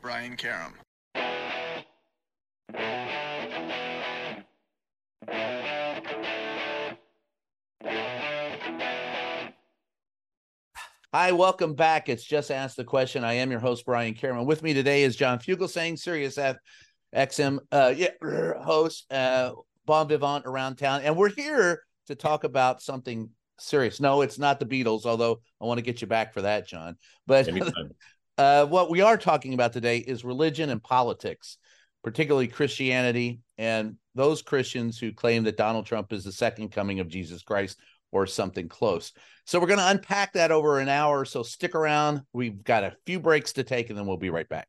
Brian Karam. Hi, welcome back. It's Just Ask the Question. I am your host, Brian Karam. With me today is John Fugelsang, Sirius F XM uh, yeah, host, uh, Bon Vivant around town. And we're here to talk about something serious. No, it's not the Beatles, although I want to get you back for that, John. But uh, what we are talking about today is religion and politics, particularly Christianity and those Christians who claim that Donald Trump is the second coming of Jesus Christ or something close. So we're going to unpack that over an hour. So stick around. We've got a few breaks to take, and then we'll be right back.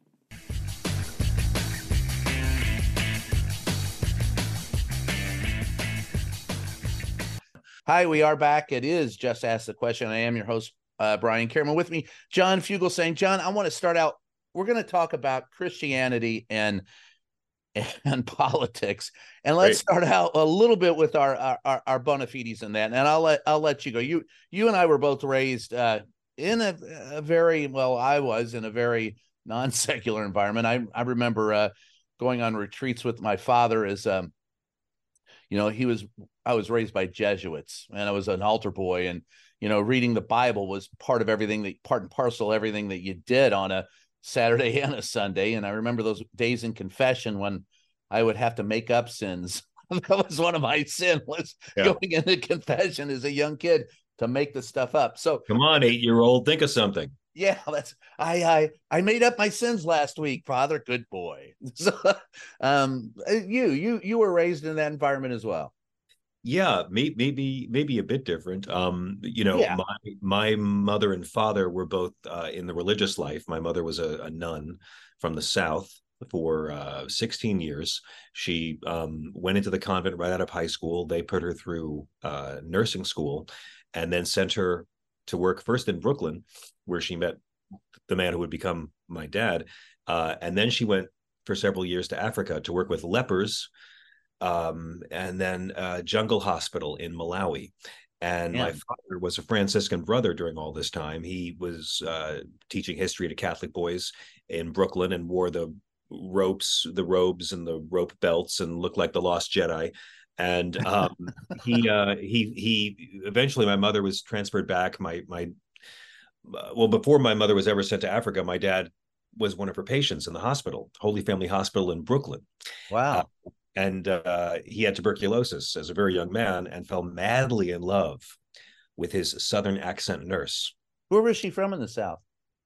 Hi, we are back. It is Just Ask the Question. I am your host, uh, Brian Karam. With me, John Fugelsang, John, I want to start out. We're going to talk about Christianity and and politics. And let's Great. start out a little bit with our, our our, our bona fides in that. And I'll let I'll let you go. You you and I were both raised uh, in a, a very well. I was in a very non secular environment. I I remember uh, going on retreats with my father as um, you know he was i was raised by jesuits and i was an altar boy and you know reading the bible was part of everything that part and parcel everything that you did on a saturday and a sunday and i remember those days in confession when i would have to make up sins. That was one of my sins was yeah. going into confession as a young kid to make the stuff up. So come on eight year old think of something. Yeah that's i i i made up my sins last week father. Good boy. So um you you you were raised in that environment as well yeah maybe maybe maybe a bit different um you know yeah. my my mother and father were both uh, in the religious life my mother was a, a nun from the south for uh, 16 years she um, went into the convent right out of high school they put her through uh, nursing school and then sent her to work first in brooklyn where she met the man who would become my dad. Uh, and then she went for several years to Africa to work with lepers, um, and then uh, Jungle Hospital in Malawi. And yeah. my father was a Franciscan brother during all this time. He was uh, teaching history to Catholic boys in Brooklyn and wore the ropes, the robes, and the rope belts, and looked like the Lost Jedi. And um, he uh, he he eventually, my mother was transferred back. My my uh, well, before my mother was ever sent to Africa, my dad was one of her patients in the hospital, Holy Family Hospital in Brooklyn. Wow. Uh, and uh, he had tuberculosis as a very young man and fell madly in love with his Southern accent nurse. Where was she from in the South?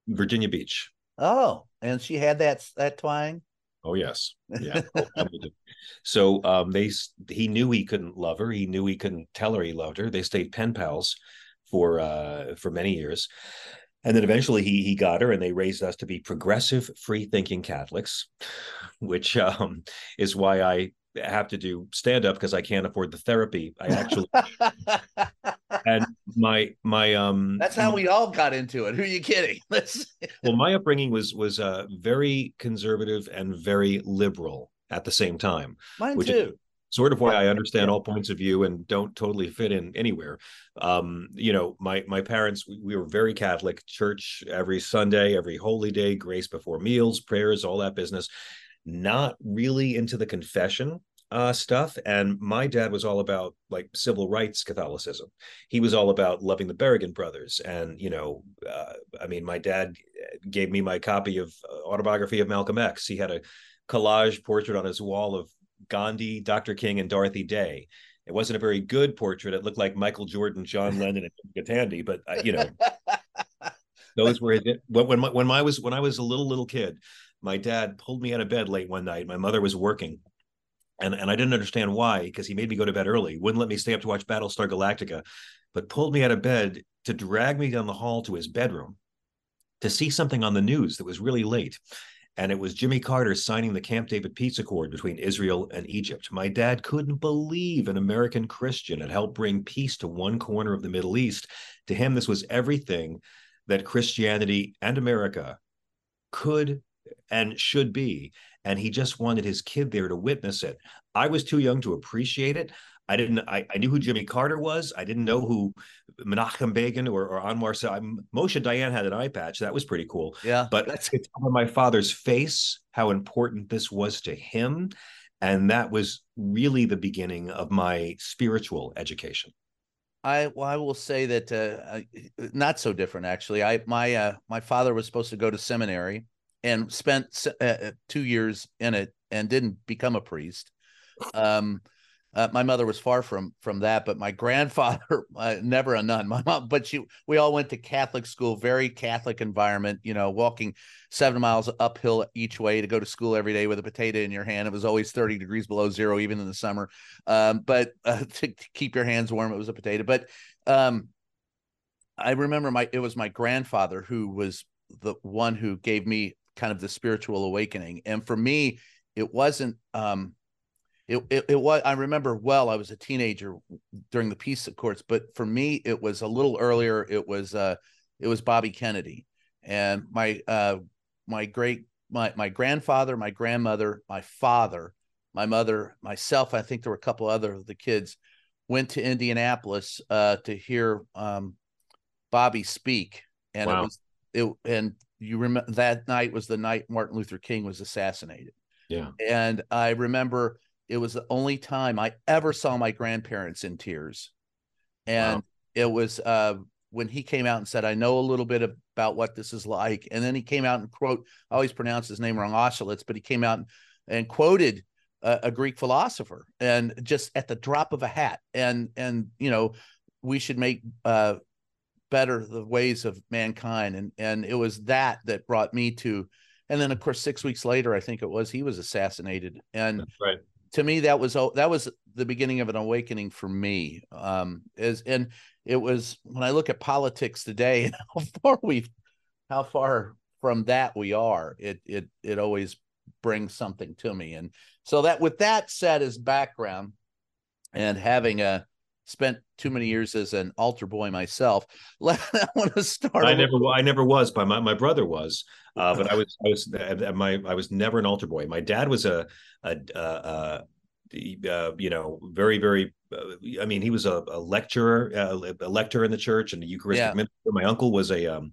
Virginia Beach. Oh, and she had that that twang. Oh yes, yeah. Oh, so um, they he knew he couldn't love her. He knew he couldn't tell her he loved her. They stayed pen pals for uh, for many years. And then eventually he he got her, and they raised us to be progressive, free thinking Catholics, which um, is why I have to do stand up because I can't afford the therapy. I actually and my my um that's how we all got into it. Who are you kidding? well, my upbringing was was uh, very conservative and very liberal at the same time. Mine too sort of why I understand all points of view and don't totally fit in anywhere. Um, you know, my my parents, we, we, were very Catholic, church every Sunday, every holy day, grace before meals, prayers, all that business. Not really into the confession uh, stuff, and my dad was all about like civil rights Catholicism. He was all about loving the Berrigan brothers, and you know, uh, I mean, my dad gave me my copy of uh, autobiography of Malcolm X. He had a collage portrait on his wall of Gandhi, Dr. King, and Dorothy Day. It wasn't a very good portrait. It looked like Michael Jordan, John Lennon, and Tandy, but uh, you know, those were when my, when I was when I was a little little kid, my dad pulled me out of bed late one night. My mother was working, and and I didn't understand why because he made me go to bed early, wouldn't let me stay up to watch Battlestar Galactica, but pulled me out of bed to drag me down the hall to his bedroom to see something on the news that was really late and it was Jimmy Carter signing the Camp David peace accord between Israel and Egypt. My dad couldn't believe an American Christian had helped bring peace to one corner of the Middle East. To him, this was everything that Christianity and America could and should be. And he just wanted his kid there to witness it. I was too young to appreciate it. I didn't. I, I knew who Jimmy Carter was. I didn't know who Menachem Begin or, or Anwar. So I'm, Moshe Dayan had an eye patch. That was pretty cool. Yeah, but that's on my father's face how important this was to him, and that was really the beginning of my spiritual education. I well, I will say that uh, not so different actually. I my uh, my father was supposed to go to seminary and spent uh, uh, two years in it and didn't become a priest. Um, uh, my mother was far from from that, but my grandfather uh, never a nun. My mom, but she we all went to Catholic school, very Catholic environment. You know, walking seven miles uphill each way to go to school every day with a potato in your hand. It was always thirty degrees below zero, even in the summer. Um, but uh, to, to, keep your hands warm, it was a potato. But um, I remember my it was my grandfather who was the one who gave me kind of the spiritual awakening, and for me, it wasn't. Um, it, it, it was i remember well i was a teenager during the peace accords but for me it was a little earlier it was uh it was bobby kennedy. And my uh my great my my grandfather my grandmother my father my mother myself i think there were a couple other of the kids went to indianapolis uh to hear um bobby speak. And wow. it was it and you remember that night was the night martin luther king was assassinated. Yeah. And i remember it was the only time I ever saw my grandparents in tears. And wow. it was uh, when he came out and said, I know a little bit about what this is like. And then he came out and quote, I always pronounce his name wrong, Austerlitz, but he came out and, and quoted a, a Greek philosopher and just at the drop of a hat. And, and, you know, we should make uh, better the ways of mankind. And, and it was that that brought me to, and then of course, six weeks later, I think it was, he was assassinated. And, That's right to me that was that was the beginning of an awakening for me. Um as and it was when i look at politics today and how far we how far from that we are it it it always brings something to me. And so that with that said as background and having a spent too many years as an altar boy myself i want to start i never i never was but my, my brother was uh, but I was I was my I was never an altar boy. My dad was a a, a, a uh, you know very very. Uh, I mean, he was a, a lecturer, uh, a lector in the church, and a Eucharistic yeah. minister. My uncle was a um,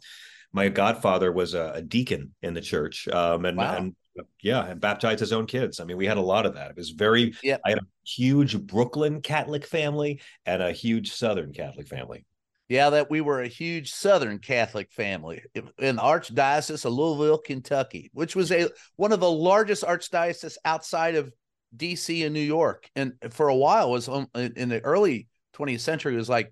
my godfather was a, a, deacon in the church, um, and wow. and yeah, and baptized his own kids. I mean, we had a lot of that. It was very. Yeah. I had a huge Brooklyn Catholic family and a huge Southern Catholic family yeah, that we were a huge Southern Catholic family in the Archdiocese of Louisville, Kentucky, which was a one of the largest archdioceses outside of D.C. and New York, and for a while was um, in the early 20th century it was like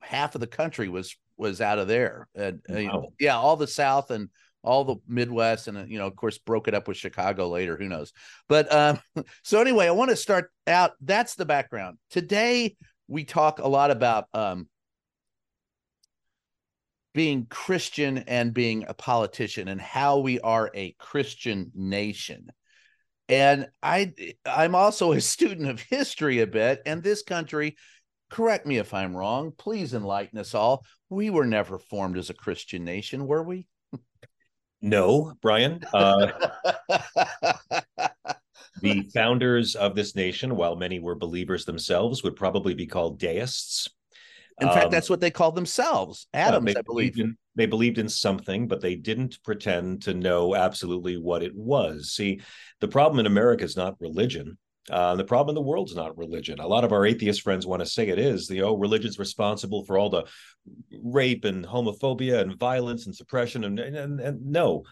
half of the country was was out of there, and wow. you know, yeah, all the South and all the Midwest, and you know, of course, broke it up with Chicago later. Who knows? But um, so anyway, I want to start out. That's the background. Today we talk a lot about um, being Christian and being a politician and how we are a Christian nation. And I I'm also a student of history a bit and this country correct me if I'm wrong, please enlighten us all. We were never formed as a Christian nation, were we? No, Brian. Uh, the founders of this nation, while many were believers themselves, would probably be called deists. In um, fact, that's what they called themselves, Adams, they I believe. In, they believed in something, but they didn't pretend to know absolutely what it was. See, the problem in America is not religion. Uh, the problem in the world's not religion. A lot of our atheist friends want to say it is. The oh, religion's responsible for all the rape and homophobia and violence and suppression. And, and, and no,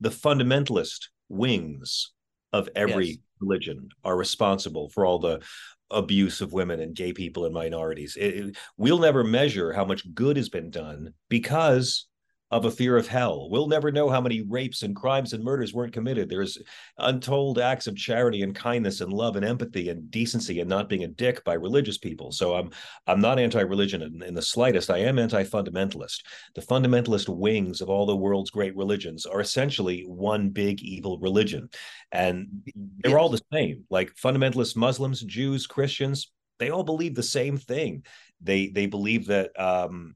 the fundamentalist wings of every yes. religion are responsible for all the abuse of women and gay people and minorities. It, it, we'll never measure how much good has been done because of a fear of hell. We'll never know how many rapes and crimes and murders weren't committed. There's untold acts of charity and kindness and love and empathy and decency and not being a dick by religious people. So I'm I'm not anti-religion in, in the slightest. I am anti-fundamentalist. The fundamentalist wings of all the world's great religions are essentially one big evil religion. And they're yes. all the same. Like fundamentalist Muslims, Jews, Christians, they all believe the same thing. They they believe that um,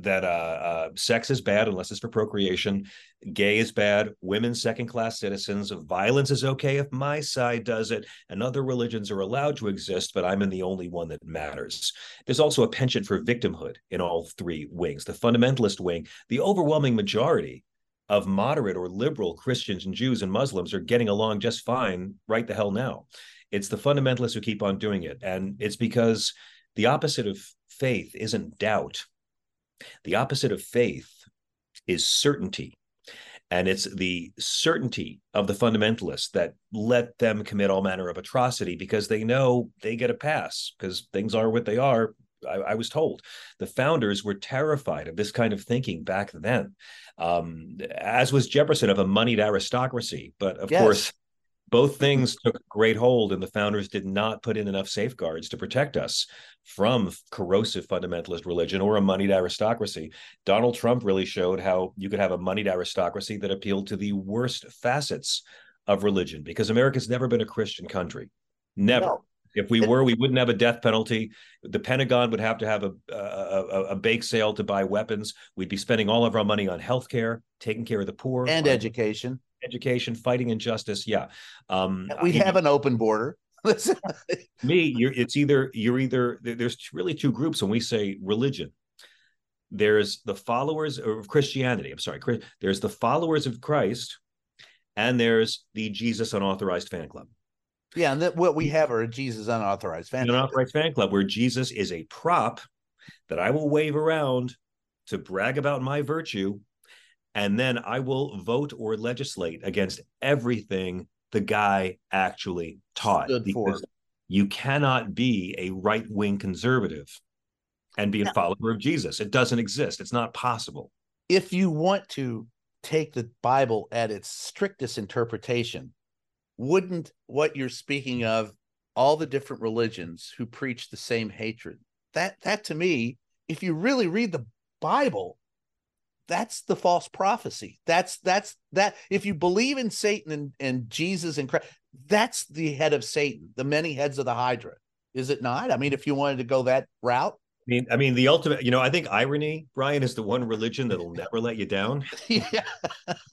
that uh, uh, sex is bad unless it's for procreation, gay is bad, women second class citizens, violence is okay if my side does it, and other religions are allowed to exist, but I'm in the only one that matters. There's also a penchant for victimhood in all three wings. The fundamentalist wing, the overwhelming majority of moderate or liberal Christians and Jews and Muslims are getting along just fine right the hell now. It's the fundamentalists who keep on doing it. And it's because the opposite of faith isn't doubt the opposite of faith is certainty. And it's the certainty of the fundamentalists that let them commit all manner of atrocity because they know they get a pass because things are what they are. I, I, was told the founders were terrified of this kind of thinking back then, um, as was Jefferson of a moneyed aristocracy. But of yes. course, both mm-hmm. things took great hold, and the founders did not put in enough safeguards to protect us from corrosive fundamentalist religion or a moneyed aristocracy. Donald Trump really showed how you could have a moneyed aristocracy that appealed to the worst facets of religion because America's never been a Christian country. Never. No. If we were, we wouldn't have a death penalty. The Pentagon would have to have a, a, a bake sale to buy weapons. We'd be spending all of our money on health care, taking care of the poor, and education education, fighting injustice. Yeah, um, we have an open border. me, you're, it's either you're either there's really two groups when we say religion. There's the followers of Christianity. I'm sorry, there's the followers of Christ, and there's the Jesus unauthorized fan club. Yeah, and that what we have are a Jesus unauthorized fan unauthorized fan club where Jesus is a prop that I will wave around to brag about my virtue and then I will vote or legislate against everything the guy actually taught. Good for. You cannot be a right wing conservative and be a follower of Jesus. It doesn't exist. It's not possible. If you want to take the Bible at its strictest interpretation, wouldn't what you're speaking mm-hmm. of, all the different religions who preach the same hatred, that that to me, if you really read the Bible, that's the false prophecy. That's that's that if you believe in Satan and, and Jesus and Christ, that's the head of Satan, the many heads of the Hydra. Is it not? I mean, if you wanted to go that route. I mean, I mean, the ultimate, you know, I think irony, Brian, is the one religion that'll never let you down. yeah.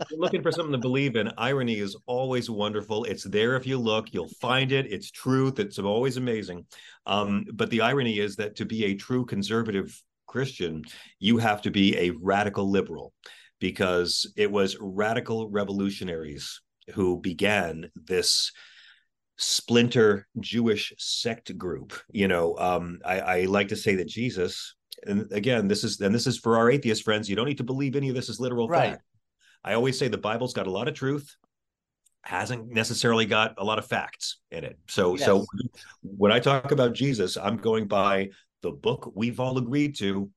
You're looking for something to believe in. Irony is always wonderful. It's there if you look, you'll find it. It's truth. It's always amazing. Um, but the irony is that to be a true conservative Christian, you have to be a radical liberal because it was radical revolutionaries who began this splinter Jewish sect group. You know, um, I, I like to say that Jesus, and again, this is and this is for our atheist friends. You don't need to believe any of this is literal right. fact. I always say the Bible's got a lot of truth, hasn't necessarily got a lot of facts in it. So, yes. so when I talk about Jesus, I'm going by the book we've all agreed to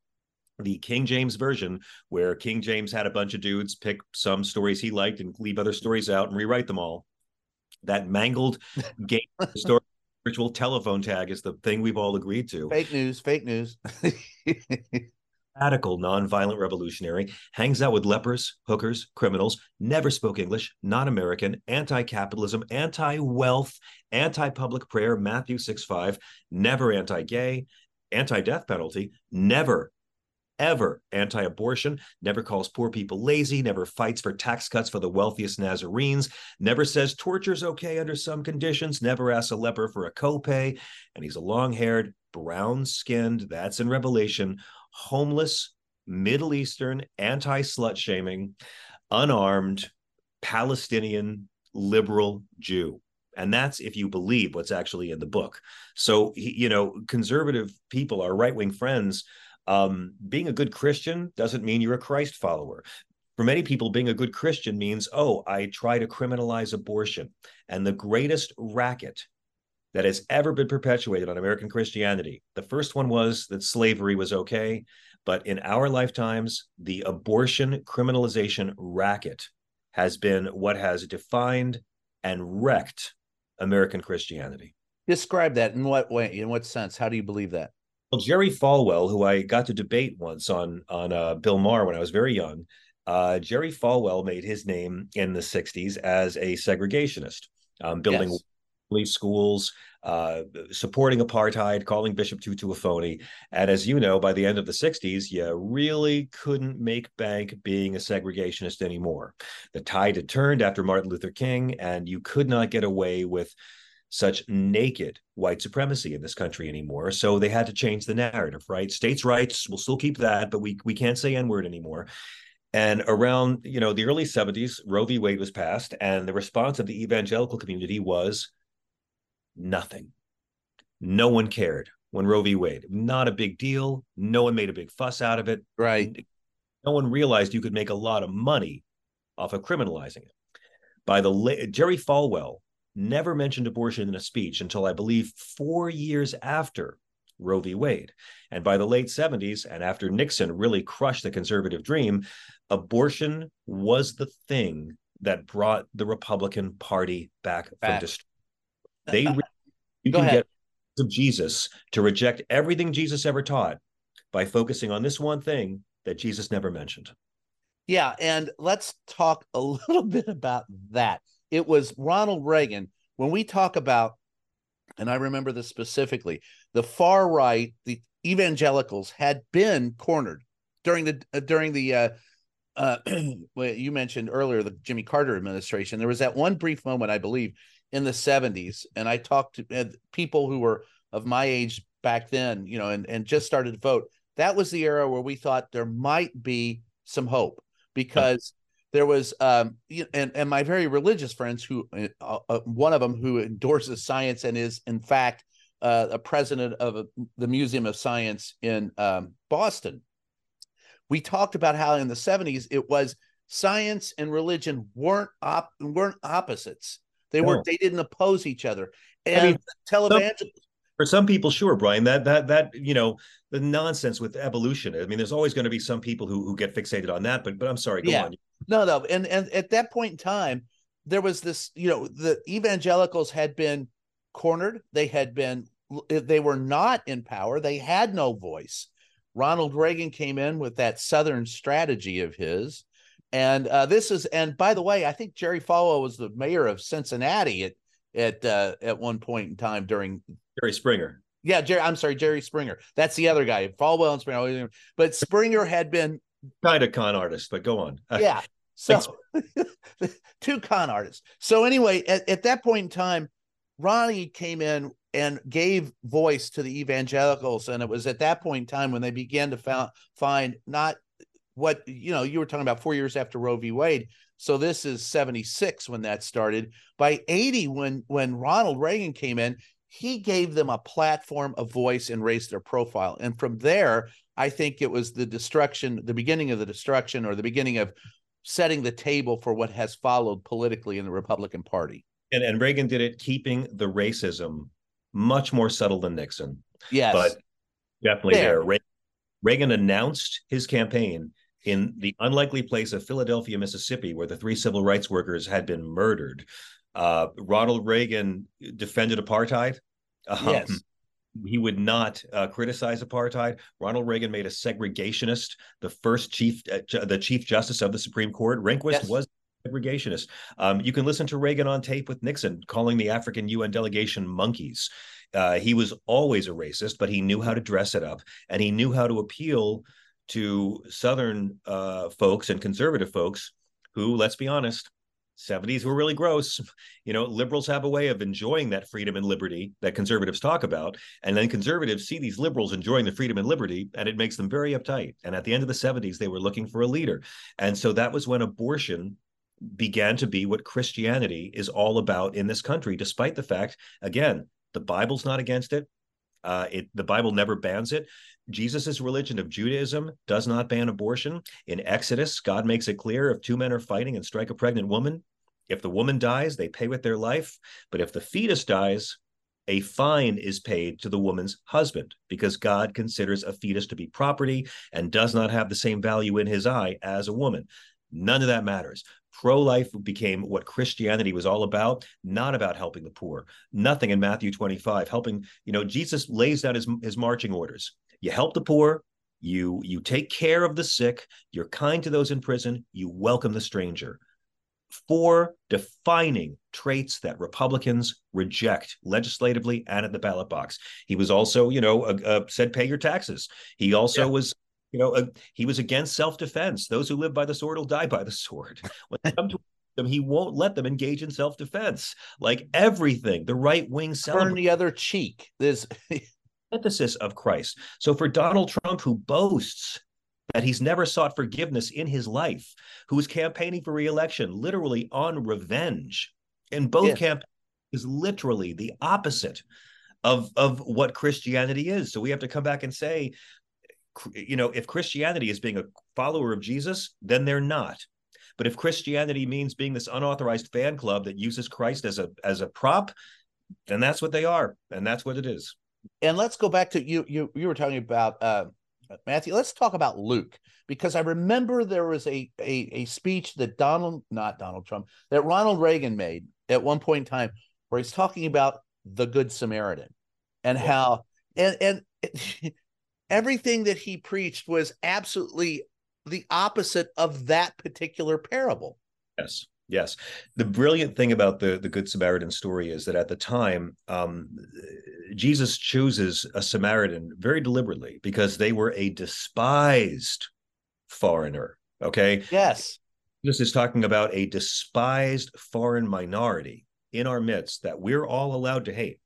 the King James version, where King James had a bunch of dudes pick some stories he liked and leave other stories out and rewrite them all. That mangled game story virtual telephone tag is the thing we've all agreed to. Fake news, fake news. Radical nonviolent revolutionary, hangs out with lepers, hookers, criminals, never spoke English, not American, anti capitalism, anti wealth, anti public prayer, Matthew 6 5, never anti gay, anti death penalty, never, ever anti abortion, never calls poor people lazy, never fights for tax cuts for the wealthiest Nazarenes, never says torture's okay under some conditions, never asks a leper for a copay. And he's a long haired, brown skinned, that's in Revelation, homeless, Middle Eastern, anti slut shaming, unarmed, Palestinian liberal Jew And that's if you believe what's actually in the book. So, you know, conservative people, our right wing friends, um, being a good Christian doesn't mean you're a Christ follower. For many people, being a good Christian means, oh, I try to criminalize abortion. And the greatest racket that has ever been perpetuated on American Christianity, the first one was that slavery was okay. But in our lifetimes, the abortion criminalization racket has been what has defined and wrecked American Christianity. Describe that in what way? In what sense? How do you believe that? Well, Jerry Falwell, who I got to debate once on on uh, Bill Maher when I was very young, uh, Jerry Falwell made his name in the '60s as a segregationist, um, building yes. Schools, uh, supporting apartheid, calling Bishop Tutu a phony. And as you know, by the end of the 60s, you really couldn't make bank being a segregationist anymore. The tide had turned after Martin Luther King, and you could not get away with such naked white supremacy in this country anymore. So they had to change the narrative, right? States' rights, we'll still keep that, but we we can't say N-word anymore. And around, you know, the early 70s, Roe v. Wade was passed, and the response of the evangelical community was nothing. No one cared when Roe v. Wade. Not a big deal. No one made a big fuss out of it. Right. No one realized you could make a lot of money off of criminalizing it. By the la- Jerry Falwell never mentioned abortion in a speech until I believe four years after Roe v. Wade. And by the late 70s, and after Nixon really crushed the conservative dream, abortion was the thing that brought the Republican Party back, back. from destruction. They you can ahead. get of Jesus to reject everything Jesus ever taught by focusing on this one thing that Jesus never mentioned. Yeah, and let's talk a little bit about that it was Ronald Reagan. When we talk about, and I remember this specifically, the far right, the evangelicals had been cornered during the uh, during the uh, uh, you mentioned earlier the Jimmy Carter administration. There was that one brief moment, I believe, in the 70s, and I talked to people who were of my age back then, you know, and and just started to vote. That was the era where we thought there might be some hope because there was um and and my very religious friends who uh, uh, one of them who endorses science and is in fact uh, a president of a, the Museum of Science in um, Boston. We talked about how in the 70s it was science and religion weren't op- weren't opposites. They no. were they didn't oppose each other. And I mean, televangelists for some people sure brian that that that you know the nonsense with evolution i mean there's always going to be some people who who get fixated on that but but i'm sorry go yeah. on no, no, and and at that point in time, there was this. You know, the evangelicals had been cornered. They had been. Eh, they were not in power. They had no voice. Ronald Reagan came in with that Southern strategy of his, and uh, this is. And by the way, I think Jerry Falwell was the mayor of Cincinnati at at uh, at one point in time during Jerry Springer. Yeah, Jerry. I'm sorry, Jerry Springer. That's the other guy. Falwell and Springer. But Springer had been kind of con artist, but go on. Yeah. So two con artists. So anyway, at, at that point in time, Ronnie came in and gave voice to the evangelicals. And it was at that point in time when they began to found, find not what, you know, you were talking about four years after Roe v. Wade. So this is 76 when that started. By 80, when when Ronald Reagan came in, he gave them a platform, a voice, and raised their profile. And from there, I think it was the destruction, the beginning of the destruction, or the beginning of setting the table for what has followed politically in the Republican Party. And, and Reagan did it keeping the racism much more subtle than Nixon. Yes. But definitely there. there. Reagan announced his campaign in the unlikely place of Philadelphia, Mississippi, where the three civil rights workers had been murdered. Uh, Ronald Reagan defended apartheid. Um, yes he would not uh, criticize apartheid. Ronald Reagan made a segregationist the first chief, uh, the chief justice of the Supreme Court. Rehnquist yes. was segregationist. Um, you can listen to Reagan on tape with Nixon calling the African UN delegation monkeys. Uh, he was always a racist, but he knew how to dress it up, and he knew how to appeal to Southern uh, folks and conservative folks who, let's be honest, 70s were really gross. You know, liberals have a way of enjoying that freedom and liberty that conservatives talk about. And then conservatives see these liberals enjoying the freedom and liberty, and it makes them very uptight. And at the end of the 70s, they were looking for a leader. And so that was when abortion began to be what Christianity is all about in this country, despite the fact, again, the Bible's not against it. Uh, it the Bible never bans it. Jesus' religion of Judaism does not ban abortion. In Exodus, God makes it clear if two men are fighting and strike a pregnant woman, if the woman dies, they pay with their life. But if the fetus dies, a fine is paid to the woman's husband because God considers a fetus to be property and does not have the same value in his eye as a woman. None of that matters. Pro life became what Christianity was all about, not about helping the poor. Nothing in Matthew 25, helping, you know, Jesus lays down his, his marching orders. You help the poor, you you take care of the sick, you're kind to those in prison, you welcome the stranger four defining traits that Republicans reject legislatively and at the ballot box. He was also, you know, uh, uh, said pay your taxes. He also yeah. was, you know, uh, he was against self-defense. Those who live by the sword will die by the sword. When they come to them, he won't let them engage in self-defense. Like everything, the right wing turn the other cheek. There's emphasis of Christ. So for Donald Trump, who boasts that he's never sought forgiveness in his life, who is campaigning for reelection, literally on revenge. In both yes. campaigns is literally the opposite of of what Christianity is. So we have to come back and say, you know, if Christianity is being a follower of Jesus, then they're not. But if Christianity means being this unauthorized fan club that uses Christ as a as a prop, then that's what they are, and that's what it is. And let's go back to you. You you were talking about uh, Matthew, let's talk about Luke because I remember there was a, a a speech that Donald, not Donald Trump, that Ronald Reagan made at one point in time where he's talking about the Good Samaritan and yeah. how and and everything that he preached was absolutely the opposite of that particular parable. Yes. Yes. The brilliant thing about the, the Good Samaritan story is that at the time, um, Jesus chooses a Samaritan very deliberately because they were a despised foreigner. Okay. Yes. This is talking about a despised foreign minority in our midst that we're all allowed to hate.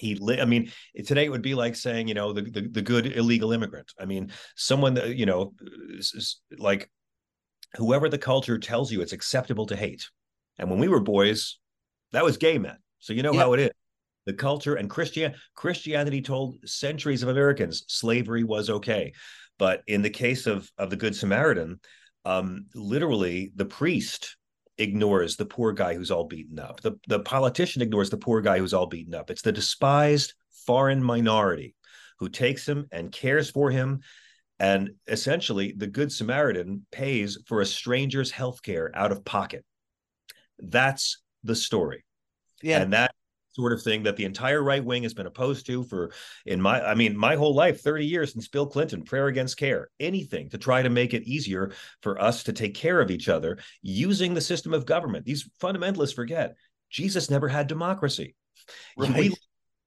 He, li- I mean, today it would be like saying, you know, the, the, the good illegal immigrant. I mean, someone that, you know, like whoever the culture tells you it's acceptable to hate. And when we were boys, that was gay men. So you know yeah. how it is. The culture and Christian Christianity told centuries of Americans slavery was okay. But in the case of of the Good Samaritan, um, literally the priest ignores the poor guy who's all beaten up. The the politician ignores the poor guy who's all beaten up. It's the despised foreign minority who takes him and cares for him and essentially, the Good Samaritan pays for a stranger's health care out of pocket. That's the story. Yeah. And that sort of thing that the entire right wing has been opposed to for in my I mean my whole life 30 years since Bill Clinton prayer against care anything to try to make it easier for us to take care of each other using the system of government. These fundamentalists forget Jesus never had democracy. Right. we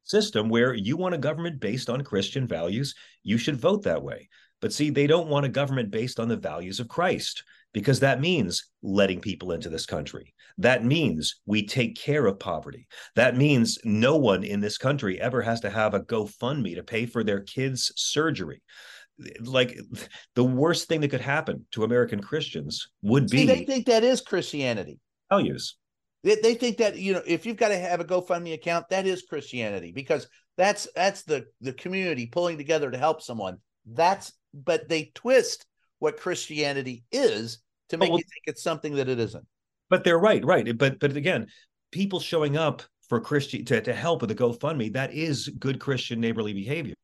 system where you want a government based on Christian values you should vote that way. But see, they don't want a government based on the values of Christ because that means letting people into this country. That means we take care of poverty. That means no one in this country ever has to have a GoFundMe to pay for their kids' surgery. Like the worst thing that could happen to American Christians would See, be they think that is Christianity. Values. They, they think that you know if you've got to have a GoFundMe account, that is Christianity because that's that's the the community pulling together to help someone. That's but they twist what Christianity is to make well, you think it's something that it isn't. But they're right, right. But but again, people showing up for Christian to, to help with the GoFundMe, that is good Christian neighborly behavior.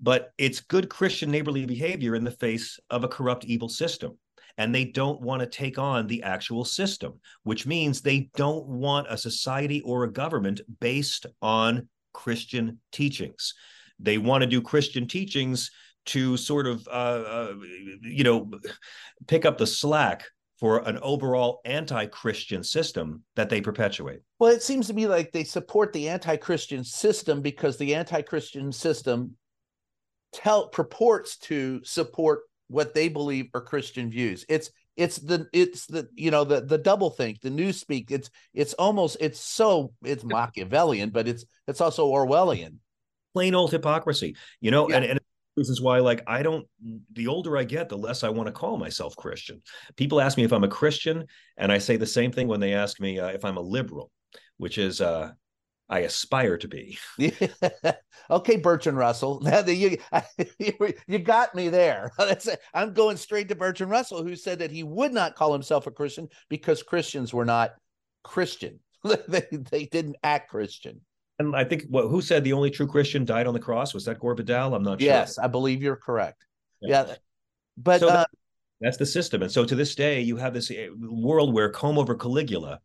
But it's good Christian neighborly behavior in the face of a corrupt, evil system. And they don't want to take on the actual system, which means they don't want a society or a government based on Christian teachings. They want to do Christian teachings to sort of uh, uh, you know pick up the slack for an overall anti-christian system that they perpetuate. Well it seems to me like they support the anti-christian system because the anti-christian system tell purports to support what they believe are christian views. It's it's the it's the you know the the double think the newspeak it's it's almost it's so it's machiavellian but it's it's also orwellian. Plain old hypocrisy you know yeah. and, and this is why like i don't the older i get the less i want to call myself christian people ask me if i'm a christian and i say the same thing when they ask me uh, if i'm a liberal which is uh I aspire to be. okay, Bertrand Russell. you, you got me there. I'm going straight to Bertrand Russell, who said that he would not call himself a Christian because Christians were not Christian. they, they didn't act Christian. And I think what who said the only true Christian died on the cross was that Gore Vidal. I'm not yes, sure. Yes, I believe you're correct. Yeah, yeah. but so uh, that, that's the system. And so to this day, you have this eh, world where comb over Caligula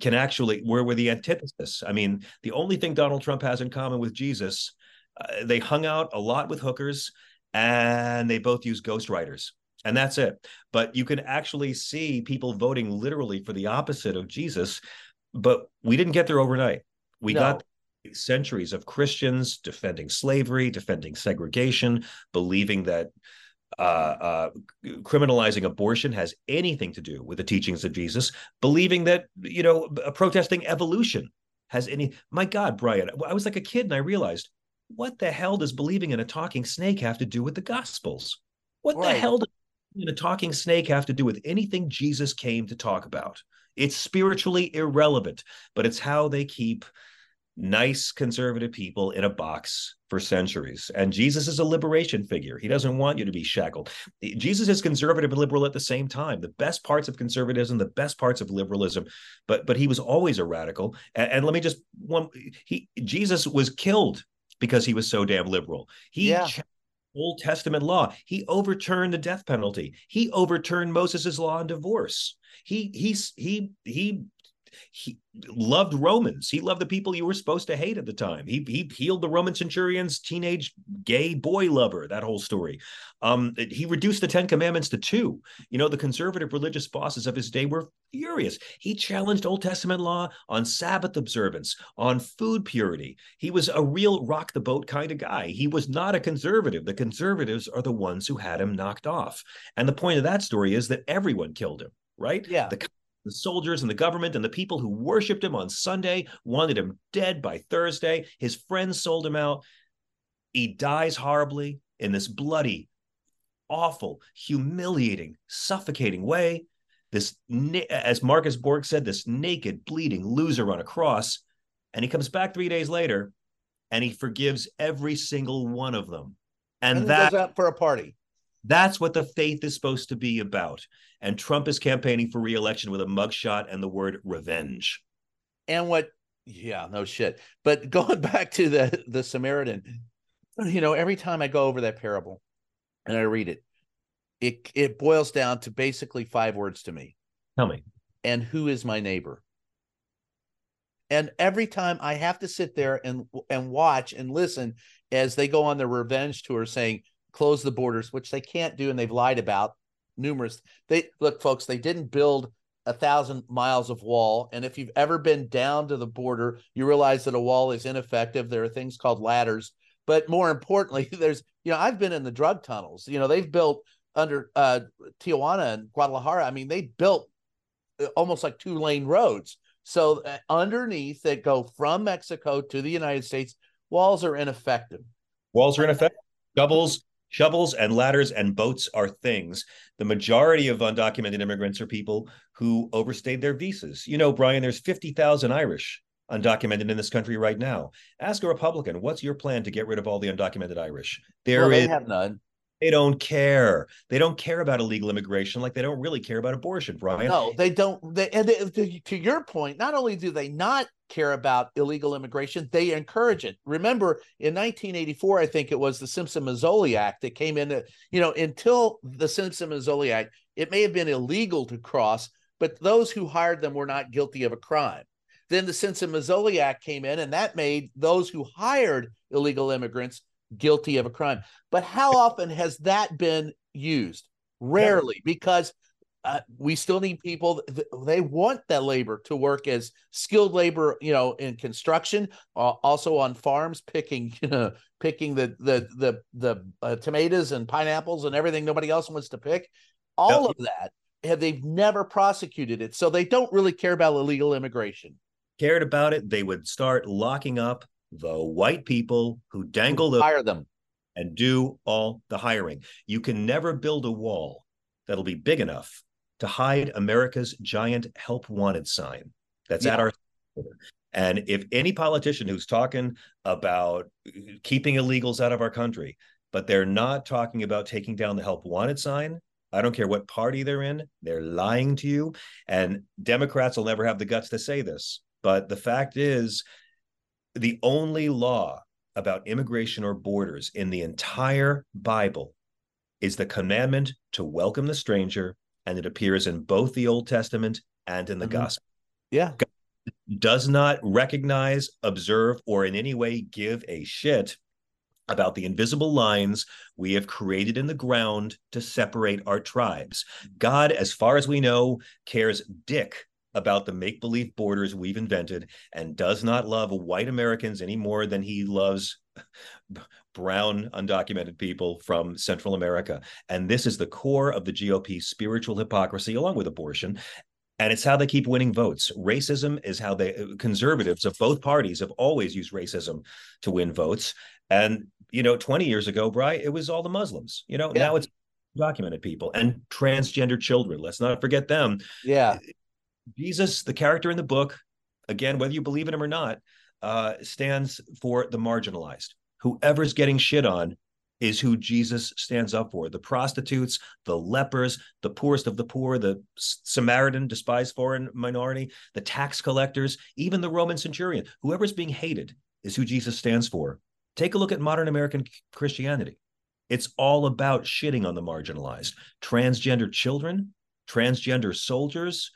can actually where we're the antithesis. I mean, the only thing Donald Trump has in common with Jesus, uh, they hung out a lot with hookers, and they both use ghostwriters and that's it. But you can actually see people voting literally for the opposite of Jesus. But we didn't get there overnight. We no. got centuries of Christians defending slavery, defending segregation, believing that uh, uh, criminalizing abortion has anything to do with the teachings of Jesus, believing that you know protesting evolution has any. My God, Brian, I was like a kid and I realized what the hell does believing in a talking snake have to do with the Gospels? What right. the hell does a talking snake have to do with anything Jesus came to talk about? It's spiritually irrelevant, but it's how they keep nice conservative people in a box for centuries. And Jesus is a liberation figure. He doesn't want you to be shackled. Jesus is conservative and liberal at the same time. The best parts of conservatism, the best parts of liberalism, but but he was always a radical. And, and let me just one he Jesus was killed because he was so damn liberal. He yeah. Old Testament law. He overturned the death penalty. He overturned Moses' law on divorce. He he's he he he loved Romans. He loved the people you were supposed to hate at the time. He he healed the Roman centurion's teenage gay boy lover. That whole story. Um, he reduced the Ten Commandments to two. You know, the conservative religious bosses of his day were furious. He challenged Old Testament law on Sabbath observance, on food purity. He was a real rock the boat kind of guy. He was not a conservative. The conservatives are the ones who had him knocked off. And the point of that story is that everyone killed him right? Yeah. The the soldiers and the government and the people who worshiped him on Sunday wanted him dead by Thursday. His friends sold him out. He dies horribly in this bloody, awful, humiliating, suffocating way. This, as Marcus Borg said, this naked, bleeding loser on a cross. And he comes back three days later and he forgives every single one of them. And, and that out for a party. That's what the faith is supposed to be about. And Trump is campaigning for reelection with a mugshot and the word revenge. And what, yeah, no shit. But going back to the the Samaritan, you know, every time I go over that parable and I read it, it it boils down to basically five words to me. Tell me. And who is my neighbor? And every time I have to sit there and and watch and listen as they go on their revenge tour saying, close the borders, which they can't do, and they've lied about numerous. They look, folks, they didn't build a thousand miles of wall. And if you've ever been down to the border, you realize that a wall is ineffective. There are things called ladders. But more importantly, there's, you know, I've been in the drug tunnels. You know, they've built under uh, Tijuana and Guadalajara. I mean, they built uh, almost like two lane roads. So uh, underneath that go from Mexico to the United States, walls are ineffective. Walls are ineffective. Doubles Shovels and ladders and boats are things. The majority of undocumented immigrants are people who overstayed their visas. You know, Brian, there's 50,000 Irish undocumented in this country right now. Ask a Republican, what's your plan to get rid of all the undocumented Irish? There well, they is, have none. They don't care. They don't care about illegal immigration like they don't really care about abortion, Brian. No, they don't. They, and they, to, to your point, not only do they not care about illegal immigration, they encourage it. Remember, in 1984, I think it was the Simpson Mazzoli Act that came in. You know, until the Simpson Mazzoli Act, it may have been illegal to cross, but those who hired them were not guilty of a crime. Then the Simpson Mazzoli Act came in, and that made those who hired illegal immigrants guilty of a crime. But how often has that been used? Rarely, because uh, we still need people. They want that labor to work as skilled labor, you know, in construction, uh, also on farms, picking, you know, picking the the the the uh, tomatoes and pineapples and everything nobody else wants to pick. All yep. of that, have they've never prosecuted it, so they don't really care about illegal immigration. Cared about it, they would start locking up the white people who dangle the hire them and do all the hiring. You can never build a wall that'll be big enough to hide America's giant help wanted sign that's yeah. at our and if any politician who's talking about keeping illegals out of our country, but they're not talking about taking down the help wanted sign, I don't care what party they're in, they're lying to you. And Democrats will never have the guts to say this. But the fact is, the only law about immigration or borders in the entire Bible is the commandment to welcome the stranger, and it appears in both the Old Testament and in the mm-hmm. Gospel. Yeah. God does not recognize, observe, or in any way give a shit about the invisible lines we have created in the ground to separate our tribes. God, as far as we know, cares dick about the make believe borders we've invented and does not love white Americans any more than he loves brown undocumented people from Central America. And this is the core of the GOP spiritual hypocrisy, along with abortion. And it's how they keep winning votes. Racism is how they uh, conservatives of both parties have always used racism to win votes. And you know, 20 years ago, Bry, it was all the Muslims. You know, yeah. now it's documented people and transgender children. Let's not forget them. Yeah. Jesus, the character in the book, again, whether you believe in him or not, uh, stands for the marginalized. Whoever's getting shit on is who Jesus stands up for. The prostitutes, the lepers, the poorest of the poor, the Samaritan, despised foreign minority, the tax collectors, even the Roman centurion. Whoever's being hated is who Jesus stands for. Take a look at modern American Christianity. It's all about shitting on the marginalized. Transgender children, transgender soldiers,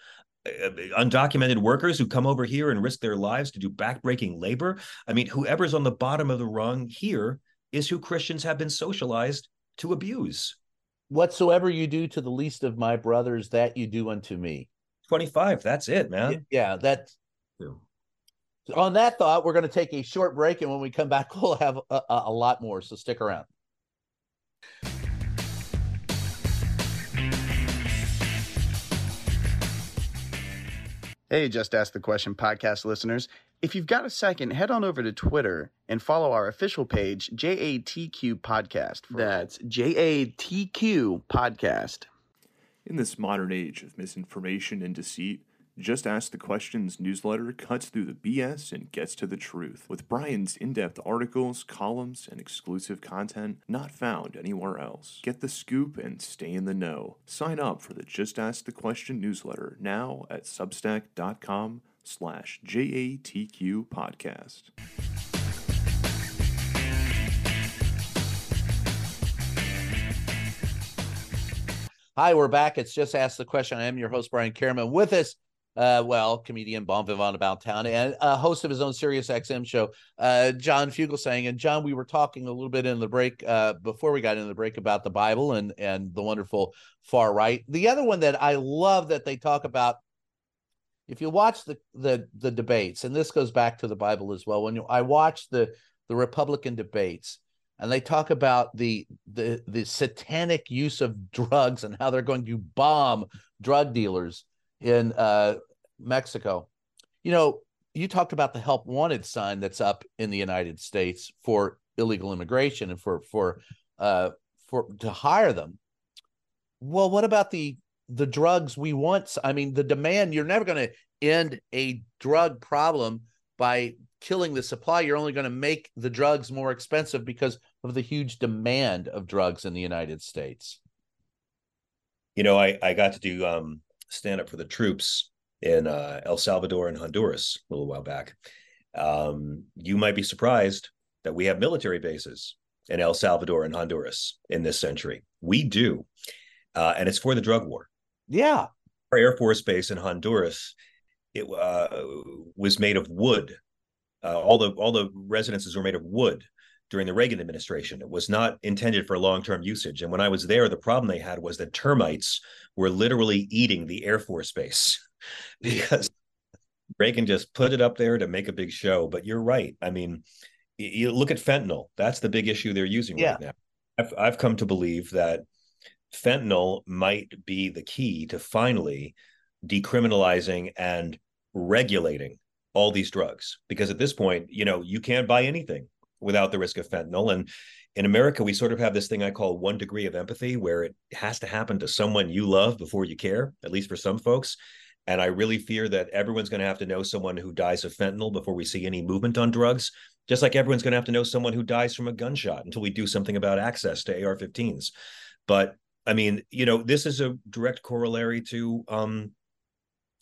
Uh, undocumented workers who come over here and risk their lives to do backbreaking labor. I mean, whoever's on the bottom of the rung here is who Christians have been socialized to abuse. Whatsoever you do to the least of my brothers, that you do unto me. 25. That's it, man. Yeah, that's on that thought, we're going to take a short break, and when we come back, we'll have a, a lot more. So stick around. Hey, Just Ask the Question podcast listeners. If you've got a second, head on over to Twitter and follow our official page, JATQ Podcast. That's JATQ Podcast. In this modern age of misinformation and deceit, just Ask the Questions newsletter cuts through the BS and gets to the truth with Brian's in depth articles, columns, and exclusive content not found anywhere else. Get the scoop and stay in the know. Sign up for the Just Ask the Question newsletter now at substack.com slash JATQ podcast. Hi, we're back. It's Just Ask the Question. I am your host, Brian Karem. With us uh, well, comedian Bon Vivant About Town and a host of his own Sirius XM show, uh, John Fugelsang. And John, we were talking a little bit in the break uh, before we got into the break about the Bible and and the wonderful far right. The other one that I love that they talk about, if you watch the the the debates, and this goes back to the Bible as well. When you, I watch the the Republican debates, and they talk about the the the satanic use of drugs and how they're going to bomb drug dealers in uh, Mexico. You know, you talked about the help wanted sign that's up in the United States for illegal immigration and for for uh, for to hire them. Well, what about the the drugs we want? I mean, the demand. You're never going to end a drug problem by killing the supply. You're only going to make the drugs more expensive because of the huge demand of drugs in the United States. You know, I I got to do um stand up for the troops in uh, El Salvador and Honduras a little while back. Um, you might be surprised that we have military bases in El Salvador and Honduras in this century. We do, uh, and it's for the drug war. Yeah, our Air Force base in Honduras it uh, was made of wood. Uh, all the all the residences were made of wood during the Reagan administration. It was not intended for long term usage. And when I was there, the problem they had was that termites were literally eating the Air Force Base because Reagan just put it up there to make a big show. But you're right. I mean, you look at fentanyl. That's the big issue they're using yeah. right now. I've, I've come to believe that fentanyl might be the key to finally decriminalizing and regulating all these drugs because at this point you know you can't buy anything without the risk of fentanyl. And in America, we sort of have this thing I call one degree of empathy, where it has to happen to someone you love before you care, at least for some folks. And I really fear that everyone's going to have to know someone who dies of fentanyl before we see any movement on drugs, just like everyone's going to have to know someone who dies from a gunshot until we do something about access to AR 15s. But I mean, you know, this is a direct corollary to um,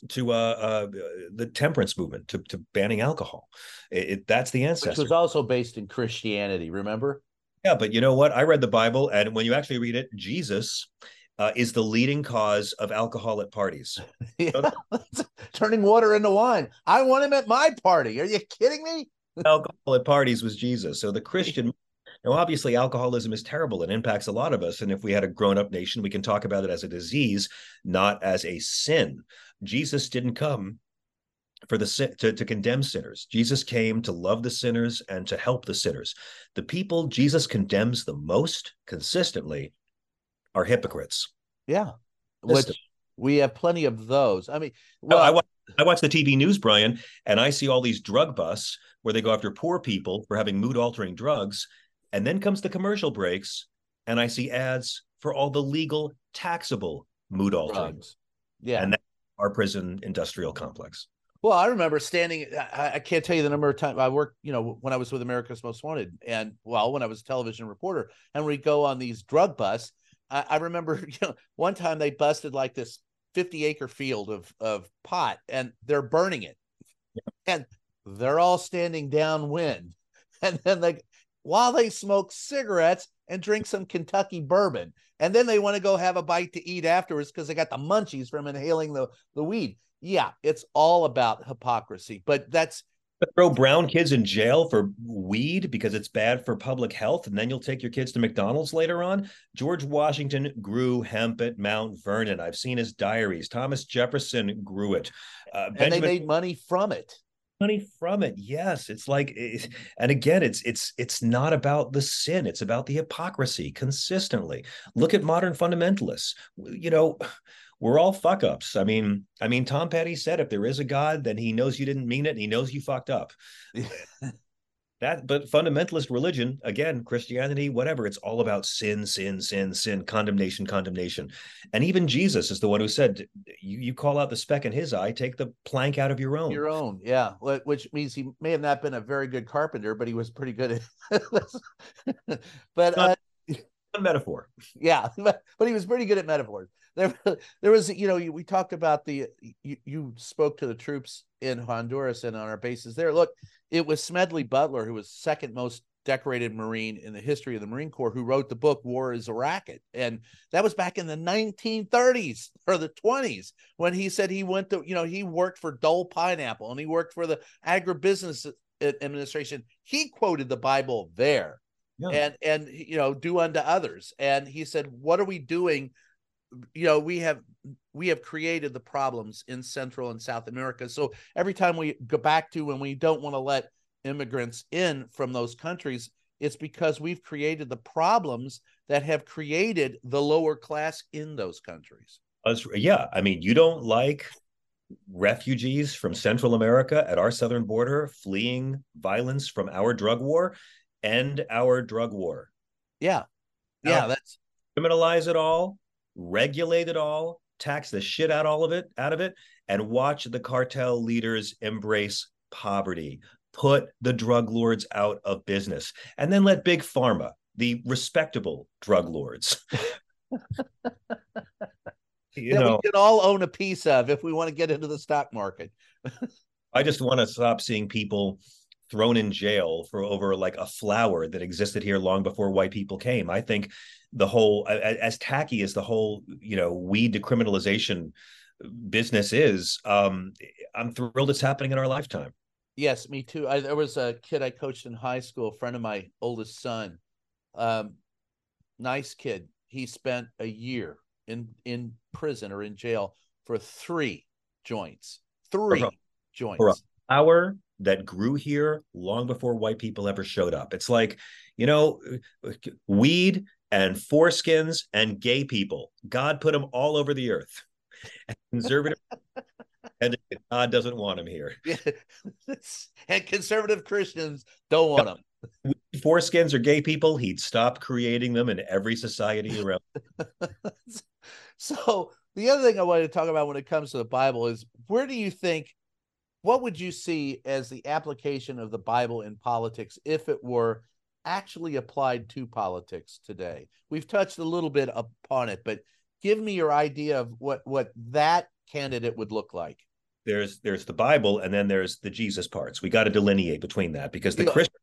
to uh, uh, the temperance movement, to, to banning alcohol. It, it, that's the ancestor. Which was also based in Christianity, remember? Yeah, but you know what? I read the Bible, and when you actually read it, Jesus uh, is the leading cause of alcohol at parties. yeah, turning water into wine. I want him at my party. Are you kidding me? alcohol at parties was Jesus. So the Christian now, obviously, alcoholism is terrible and impacts a lot of us. And if we had a grown up nation, we can talk about it as a disease, not as a sin. Jesus didn't come for the to, to condemn sinners. Jesus came to love the sinners and to help the sinners. The people Jesus condemns the most consistently are hypocrites. Yeah. Which we have plenty of those. I mean, well, I, watch, I watch the TV news, Brian, and I see all these drug busts where they go after poor people for having mood altering drugs. And then comes the commercial breaks, and I see ads for all the legal, taxable mood altering. Yeah. And that's our prison industrial complex. Well, I remember standing. I, I, can't tell you the number of times I worked. You know, when I was with America's Most Wanted, and well, when I was a television reporter, and we go on these drug busts. I, I remember, you know, one time they busted like this fifty acre field of of pot, and they're burning it, yeah. and they're all standing downwind, and then they while they smoke cigarettes and drink some Kentucky bourbon. And then they want to go have a bite to eat afterwards because they got the munchies from inhaling the, the weed. Yeah, it's all about hypocrisy. But that's throw brown kids in jail for weed because it's bad for public health and then you'll take your kids to McDonald's later on George Washington grew hemp at Mount Vernon I've seen his diaries Thomas Jefferson grew it uh, and they made money from it money from it. Yes it's like and again it's it's it's not about the sin it's about the hypocrisy consistently. Look at modern fundamentalists. You know we're all fuck ups i mean i mean tom petty said if there is a god then he knows you didn't mean it and he knows you fucked up that but fundamentalist religion again christianity whatever it's all about sin sin sin sin condemnation condemnation. And even jesus is the one who said you, you call out the speck in his eye take the plank out of your own. Your own yeah which means he may have not been a very good carpenter but he was pretty good at but uh, a metaphor. Yeah but, but he was pretty good at metaphors. There there was you know we talked about the you, you spoke to the troops in honduras and on our bases there look it was Smedley Butler, who was second most decorated Marine in the history of the Marine Corps, who wrote the book War is a Racket. And that was back in the 1930s or the 20s when he said he went to, you know, he worked for Dole Pineapple and he worked for the Agribusiness Administration. He quoted the Bible there. Yeah. And and you know, do unto others. And he said, What are we doing? You know, we have we have created the problems in Central and South America. So every time we go back to when we don't want to let immigrants in from those countries, it's because we've created the problems that have created the lower class in those countries. Yeah. I mean, you don't like refugees from Central America at our southern border fleeing violence from our drug war, end our drug war. Yeah. Yeah. That's criminalize it all, regulate it all, tax the shit out all of it out of it and watch the cartel leaders embrace poverty. Put the drug lords out of business. And then let big pharma the respectable drug lords. You that know, we can all own a piece of if we want to get into the stock market. I just want to stop seeing people thrown in jail for over like a flower that existed here long before white people came. I think the whole as tacky as the whole you know weed decriminalization business is um i'm thrilled it's happening in our lifetime. Yes me too. I, there was a kid i coached in high school a friend of my oldest son um nice kid. He spent a year in in prison or in jail for three joints three for, joints. for hour that grew here long before white people ever showed up it's like you know weed and foreskins and gay people. God put them all over the earth. And conservative and God doesn't want them here. and conservative Christians don't want them. foreskins are gay people, he'd stop creating them in every society around. so the other thing I wanted to talk about when it comes to the Bible is where do you think what would you see as the application of the Bible in politics if it were actually applied to politics today? We've touched a little bit upon it, but give me your idea of what what that candidate would look like. There's there's the Bible and then there's the Jesus parts. We got to delineate between that because the Christian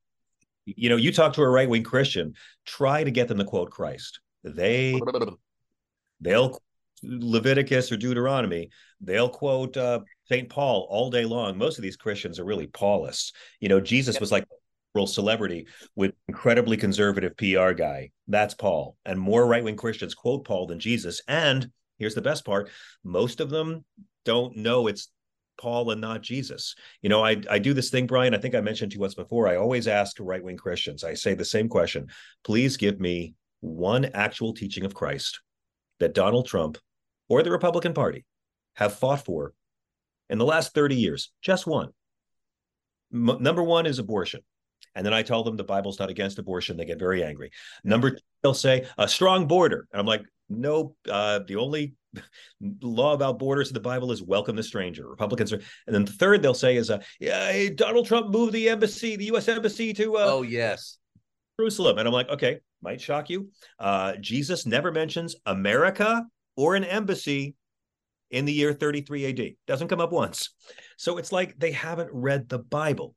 you know, you talk to a right-wing Christian, try to get them to quote Christ. They they'll Leviticus or Deuteronomy, they'll quote uh, St. Paul all day long. Most of these Christians are really Paulists. You know, Jesus was like a celebrity with incredibly conservative PR guy. That's Paul. And more right wing Christians quote Paul than Jesus. And here's the best part most of them don't know it's Paul and not Jesus. You know, I, I do this thing, Brian. I think I mentioned to you once before. I always ask right wing Christians, I say the same question please give me one actual teaching of Christ that Donald Trump or the Republican Party have fought for in the last 30 years, just one. M- number one is abortion. And then I tell them the Bible's not against abortion. They get very angry. Number two, they'll say a strong border. And I'm like, no, uh, the only law about borders in the Bible is welcome the stranger. Republicans are, and then the third they'll say is, uh, yeah, Donald Trump moved the embassy, the U.S. embassy to, uh, oh yes, Jerusalem. And I'm like, okay, might shock you. Uh, Jesus never mentions America or an embassy in the year 33 AD. Doesn't come up once. So it's like they haven't read the Bible.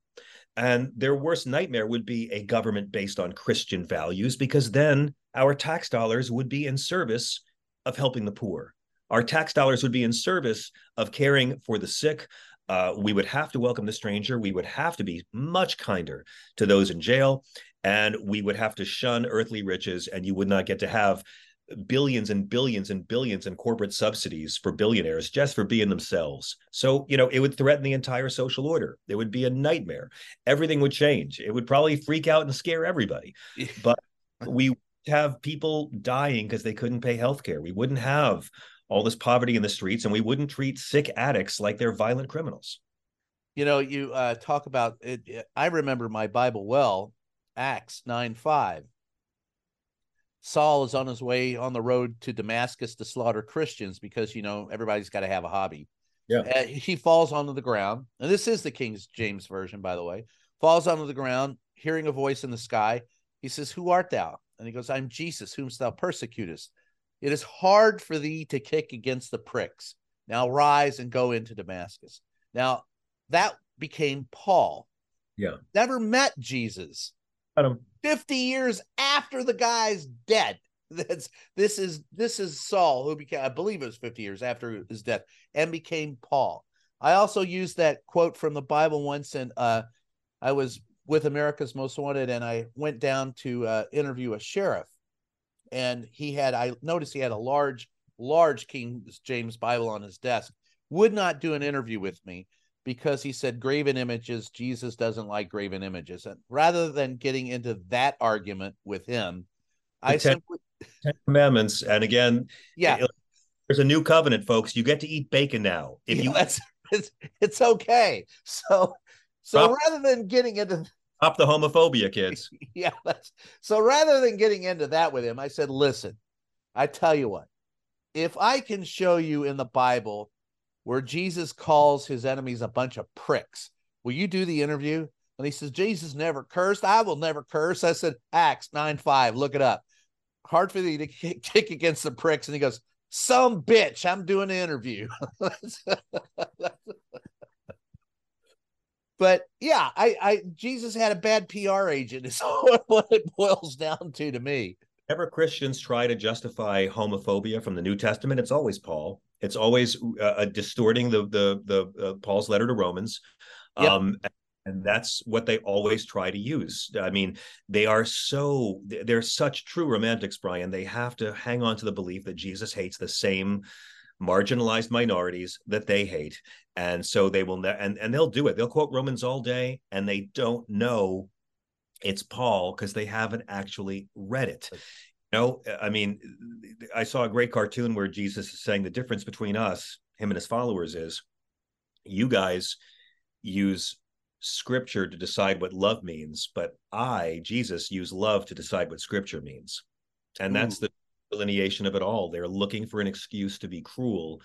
And their worst nightmare would be a government based on Christian values, because then our tax dollars would be in service of helping the poor. Our tax dollars would be in service of caring for the sick. Uh, we would have to welcome the stranger. We would have to be much kinder to those in jail. And we would have to shun earthly riches. And you would not get to have billions and billions and billions in corporate subsidies for billionaires just for being themselves. So, you know, it would threaten the entire social order. It would be a nightmare. Everything would change. It would probably freak out and scare everybody. but we have people dying because they couldn't pay health care. We wouldn't have all this poverty in the streets and we wouldn't treat sick addicts like they're violent criminals. You know, you uh, talk about it. I remember my Bible well, Acts 9 5 Saul is on his way on the road to Damascus to slaughter Christians because you know everybody's got to have a hobby. Yeah. Uh, he falls onto the ground, and this is the King James version, by the way. Falls onto the ground, hearing a voice in the sky. He says, "Who art thou?" And he goes, "I'm Jesus, whom thou persecutest. It is hard for thee to kick against the pricks. Now rise and go into Damascus." Now that became Paul. Yeah. Never met Jesus. Adam. 50 years after the guy's dead. That's this is this is Saul who became I believe it was 50 years after his death and became Paul. I also used that quote from the Bible once and uh I was with America's Most Wanted and I went down to uh, interview a sheriff and he had I noticed he had a large large King James Bible on his desk would not do an interview with me because he said graven images, Jesus doesn't like graven images. And rather than getting into that argument with him, the I ten, simply Ten Commandments. And again, yeah, there's a new covenant, folks. You get to eat bacon now. If yeah, you that's it's, it's okay. So so stop, rather than getting into up the homophobia, kids. yeah, that's so rather than getting into that with him, I said, listen, I tell you what, if I can show you in the Bible where Jesus calls his enemies a bunch of pricks. Will you do the interview? And he says, Jesus never cursed. I will never curse. I said, Acts 9 5, look it up. Hard for you to kick against the pricks. And he goes, Some bitch, I'm doing the interview. but yeah, I, I Jesus had a bad PR agent, is what it boils down to to me. Whenever Christians try to justify homophobia from the New Testament, it's always Paul. It's always uh, uh, distorting the the the uh, Paul's letter to Romans. Yep. Um, and that's what they always try to use. I mean, they are so they're such true romantics, Brian. They have to hang on to the belief that Jesus hates the same marginalized minorities that they hate, and so they will ne- and and they'll do it. They'll quote Romans all day, and they don't know it's Paul because they haven't actually read it. No, uh, I mean, I saw a great cartoon where Jesus is saying the difference between us, him and his followers, is you guys use scripture to decide what love means, but I, Jesus, use love to decide what scripture means. And that's Ooh. the delineation of it all. They're looking for an excuse to be cruel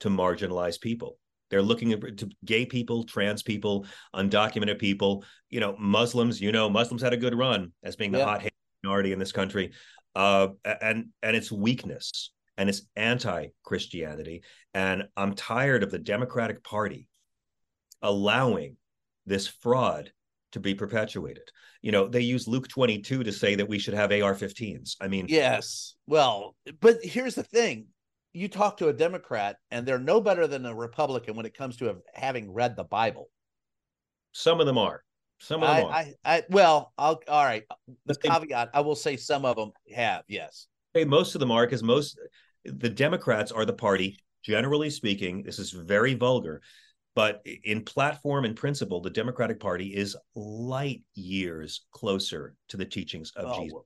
to marginalize people. They're looking to gay people, trans people, undocumented people, you know, Muslims. You know, Muslims had a good run as being the yeah. hot minority in this country, uh, and and it's weakness and it's anti-Christianity. And I'm tired of the Democratic Party allowing this fraud to be perpetuated. You know, they use Luke 22 to say that we should have AR-15s. I mean, yes. Well, but here's the thing: you talk to a Democrat, and they're no better than a Republican when it comes to having read the Bible. Some of them are. Some of them I, are. I, I, well, I'll all right. The caveat: I will say some of them have. Yes. Hey, most of them are because most the Democrats are the party. Generally speaking, this is very vulgar, but in platform and principle, the Democratic Party is light years closer to the teachings of oh, Jesus.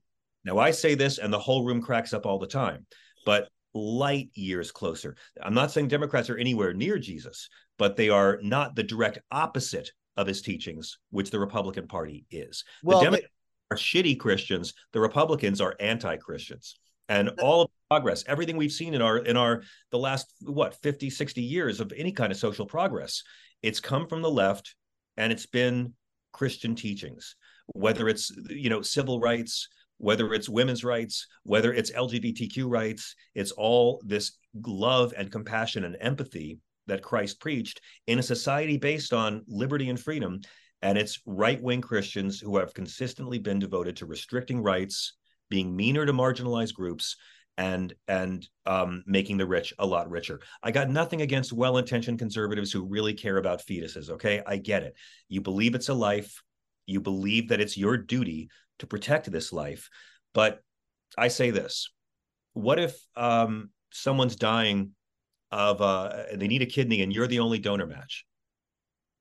Now, I say this, and the whole room cracks up all the time, but light years closer. I'm not saying Democrats are anywhere near Jesus, but they are not the direct opposite of his teachings, which the Republican Party is. Well, the Democrats they- are shitty Christians. The Republicans are anti-Christians and all of progress everything we've seen in our in our the last what 50 60 years of any kind of social progress it's come from the left and it's been christian teachings whether it's you know civil rights whether it's women's rights whether it's lgbtq rights it's all this love and compassion and empathy that christ preached in a society based on liberty and freedom and it's right-wing christians who have consistently been devoted to restricting rights being meaner to marginalized groups and and um, making the rich a lot richer. I got nothing against well-intentioned conservatives who really care about fetuses. Okay, I get it. You believe it's a life. You believe that it's your duty to protect this life. But I say this: What if um, someone's dying of uh, they need a kidney and you're the only donor match?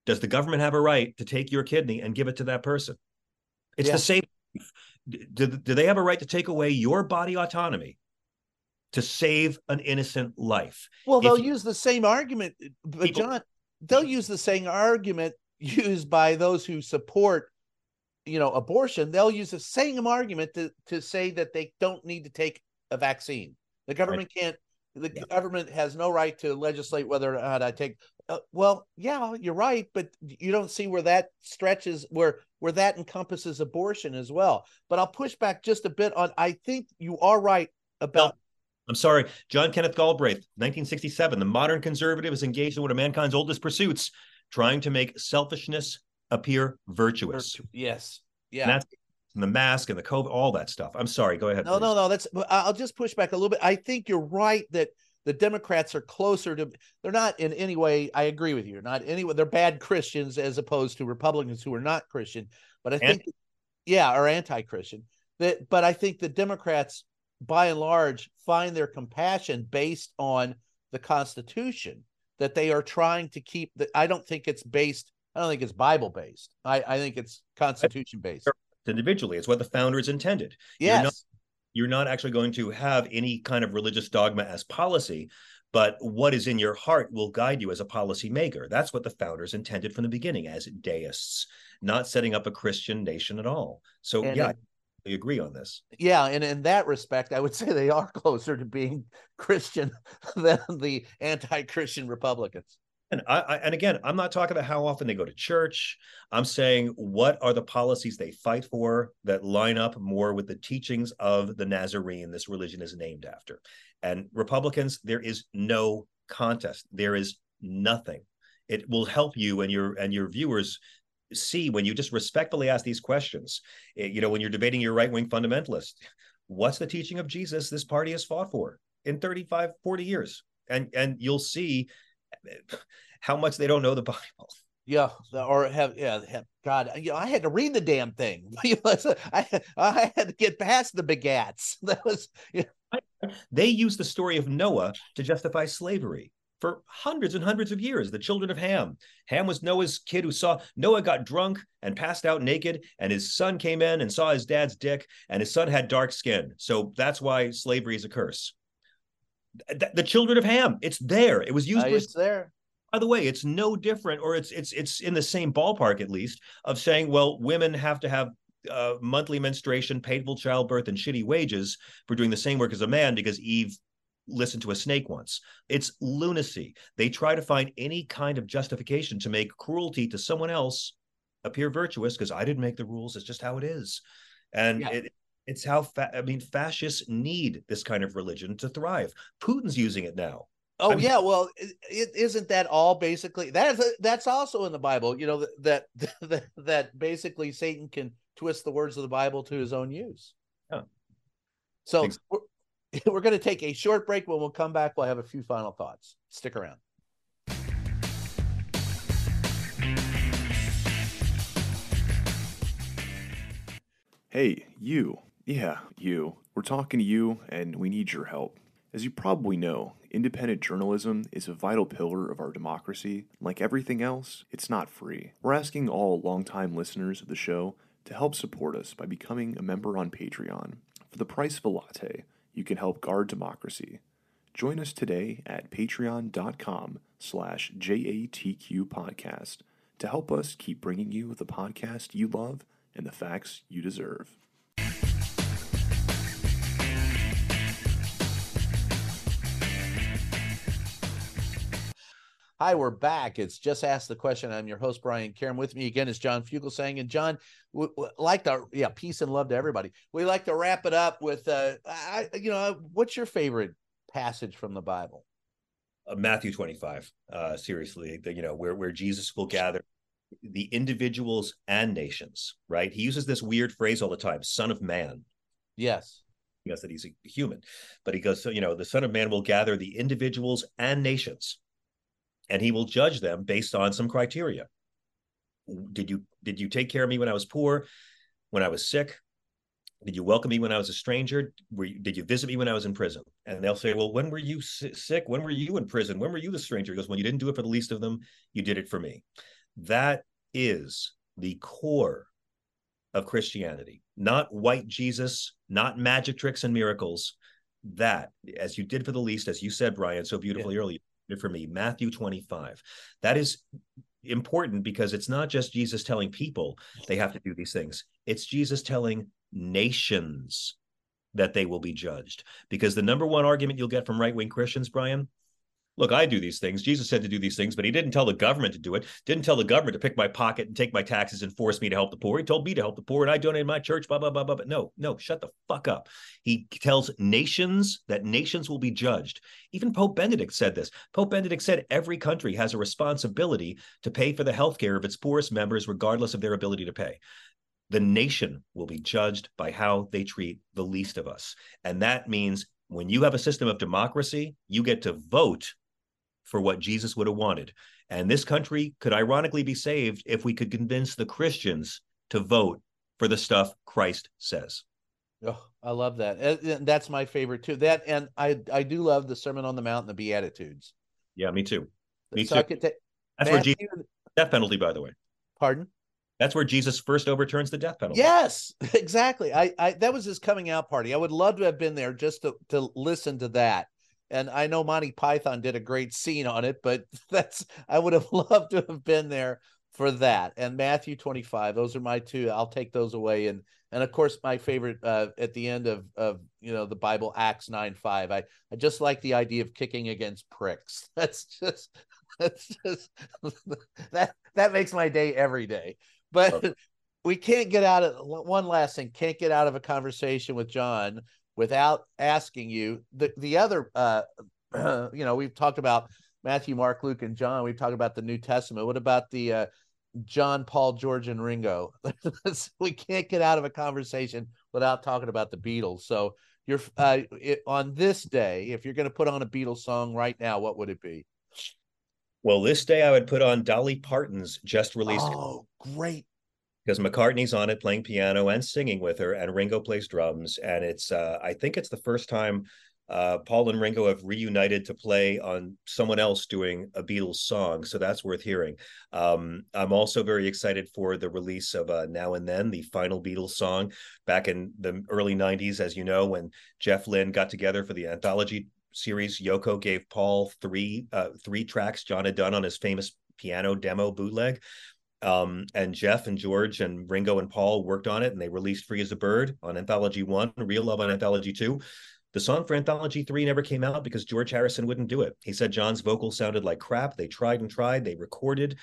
Does the government have a right to take your kidney and give it to that person? It's yeah. the same do, do they have a right to take away your body autonomy to save an innocent life? Well, they'll use the same argument, but people, John, they'll use the same argument used by those who support, you know, abortion. They'll use the same argument to to say that they don't need to take a vaccine. The government right. can't. The yeah. government has no right to legislate whether or not I take. Uh, well, yeah, you're right, but you don't see where that stretches where where that encompasses abortion as well. But I'll push back just a bit on I think you are right about no, I'm sorry, John Kenneth Galbraith, 1967. The modern conservative is engaged in one of mankind's oldest pursuits, trying to make selfishness appear virtuous. Yes. Yeah. And that's and the mask and the COVID, all that stuff. I'm sorry. Go ahead. No, please. no, no. That's. I'll just push back a little bit. I think you're right that the Democrats are closer to. They're not in any way. I agree with you. Not anyway. They're bad Christians as opposed to Republicans who are not Christian. But I think, yeah, are anti-Christian. That, but I think the Democrats, by and large, find their compassion based on the Constitution that they are trying to keep. That I don't think it's based. I don't think it's Bible based. I, I think it's Constitution based. Individually, it's what the founders intended. Yes you're not actually going to have any kind of religious dogma as policy but what is in your heart will guide you as a policymaker that's what the founders intended from the beginning as deists not setting up a christian nation at all so and yeah I agree on this. Yeah, and in that respect, I would say they are closer to being Christian than the anti-Christian Republicans. And I, I, and again, I'm not talking about how often they go to church. I'm saying what are the policies they fight for that line up more with the teachings of the Nazarene this religion is named after. And Republicans, there is no contest. There is nothing. It will help you and your and your viewers see when you just respectfully ask these questions. Eh, you know, when you're debating your right-wing fundamentalist, what's the teaching of Jesus this party has fought for in 35, 40 years? And and you'll see how much they don't know the Bible. Yeah, or have yeah, have, God, you know, I had to read the damn thing. I I had to get past the begats. That was you know. they used the story of Noah to justify slavery for hundreds and hundreds of years. The children of Ham. Ham was Noah's kid who saw Noah got drunk and passed out naked, and his son came in and saw his dad's dick, and his son had dark skin. So that's why slavery is a curse the, the children of Ham. It's there. It was used. Uh, it's there. by the way, it's no different, or it's it's it's in the same ballpark at least of saying, well, women have to have uh, monthly menstruation, painful childbirth, and shitty wages for doing the same work as a man because Eve listened to a snake once. It's lunacy. They try to find any kind of justification to make cruelty to someone else appear virtuous because I didn't make the rules. It's just how it is, and yeah. it, it's how fa- I mean, fascists need this kind of religion to thrive. Putin's using it now. Oh I'm, yeah, well, it, isn't that all basically that's that's also in the Bible? You know that that that basically Satan can twist the words of the Bible to his own use. Yeah. So Thanks. we're, we're going to take a short break. When we'll come back, we'll have a few final thoughts. Stick around. Hey, you. Yeah, you. We're talking to you, and we need your help. As you probably know, independent journalism is a vital pillar of our democracy. Like everything else, it's not free. We're asking all longtime listeners of the show to help support us by becoming a member on Patreon. For the price of a latte, you can help guard democracy. Join us today at patreon.com slash JATQ podcast to help us keep bringing you the podcast you love and the facts you deserve. Hi, we're back. It's just ask the question. I'm your host Brian Karem. With me again is John Fugelsang, and John, we, we like to yeah, peace and love to everybody. We like to wrap it up with uh, I, you know, what's your favorite passage from the Bible? Uh, Matthew 25. Uh, seriously, the, you know, where where Jesus will gather the individuals and nations. Right? He uses this weird phrase all the time, "Son of Man." Yes. Yes, that he's a human, but he goes, so you know, the Son of Man will gather the individuals and nations and he will judge them based on some criteria. Did you did you take care of me when i was poor when i was sick? Did you welcome me when i was a stranger? You, did you visit me when i was in prison? And they'll say well when were you sick? When were you in prison? When were you the stranger? He goes when you didn't do it for the least of them. You did it for me. That is the core of christianity. Not white jesus not magic tricks and miracles. That as you did for the least as you said brian so beautifully yeah. earlier for me Matthew 25. That is important because it's not just Jesus telling people they have to do these things, it's Jesus telling nations that they will be judged. Because the number one argument you'll get from right wing Christians, Brian, look, I do these things. Jesus said to do these things, but he didn't tell the government to do it. Didn't tell the government to pick my pocket and take my taxes and force me to help the poor. He told me to help the poor, and I donated my church. Blah blah blah blah. But no, no, shut the fuck up. He tells nations that nations will be judged. Even Pope Benedict said this. Pope Benedict said every country has a responsibility to pay for the health care of its poorest members, regardless of their ability to pay the nation will be judged by how they treat the least of us. And that means when you have a system of democracy, you get to vote for what Jesus would have wanted. And this country could ironically be saved if we could convince the Christians to vote for the stuff Christ says. Oh, I love that. Uh, uh, that's my favorite too. That and I I do love the Sermon on the Mount and the Beatitudes. Yeah, me too. Me so too. That's Matthew, where Jesus death penalty, by the way. Pardon? That's where Jesus first overturns the death penalty. Yes, exactly. I, I that was his coming out party. I would love to have been there just to to listen to that and I know Monty Python did a great scene on it, but that's I would have loved to have been there for that. And Matthew 25, those are my two. I'll take those away. And and of course, my favorite uh, at the end of of you know the Bible, Acts 9 5. I I just like the idea of kicking against pricks. That's just that's just that that makes my day every day. But okay. we can't get out of one last thing, can't get out of a conversation with John without asking you the the other uh, you know we've talked about Matthew, Mark, Luke, and John. We've talked about the New Testament. What about the uh, John, Paul, George, and Ringo? we can't get out of a conversation without talking about the Beatles. So you're uh, it, on this day. If you're going to put on a Beatles song right now, what would it be? Well, this day I would put on Dolly Parton's just released. Oh, great because McCartney's on it playing piano and singing with her, and Ringo plays drums. And it's uh, I think it's the first time uh, Paul and Ringo have reunited to play on someone else doing a Beatles song, so that's worth hearing. Um, I'm also very excited for the release of uh, Now and Then, the final Beatles song back in the early '90s, as you know, when Jeff Lynne got together for the anthology series, Yoko gave Paul three uh, three tracks John had done on his famous piano demo bootleg. Um, and Jeff and George and Ringo and Paul worked on it, and they released "Free as a Bird" on Anthology One, "Real Love" on Anthology Two. The song for Anthology 3 never came out because George Harrison wouldn't do it. He said John's vocal sounded like crap. They tried and tried. They recorded.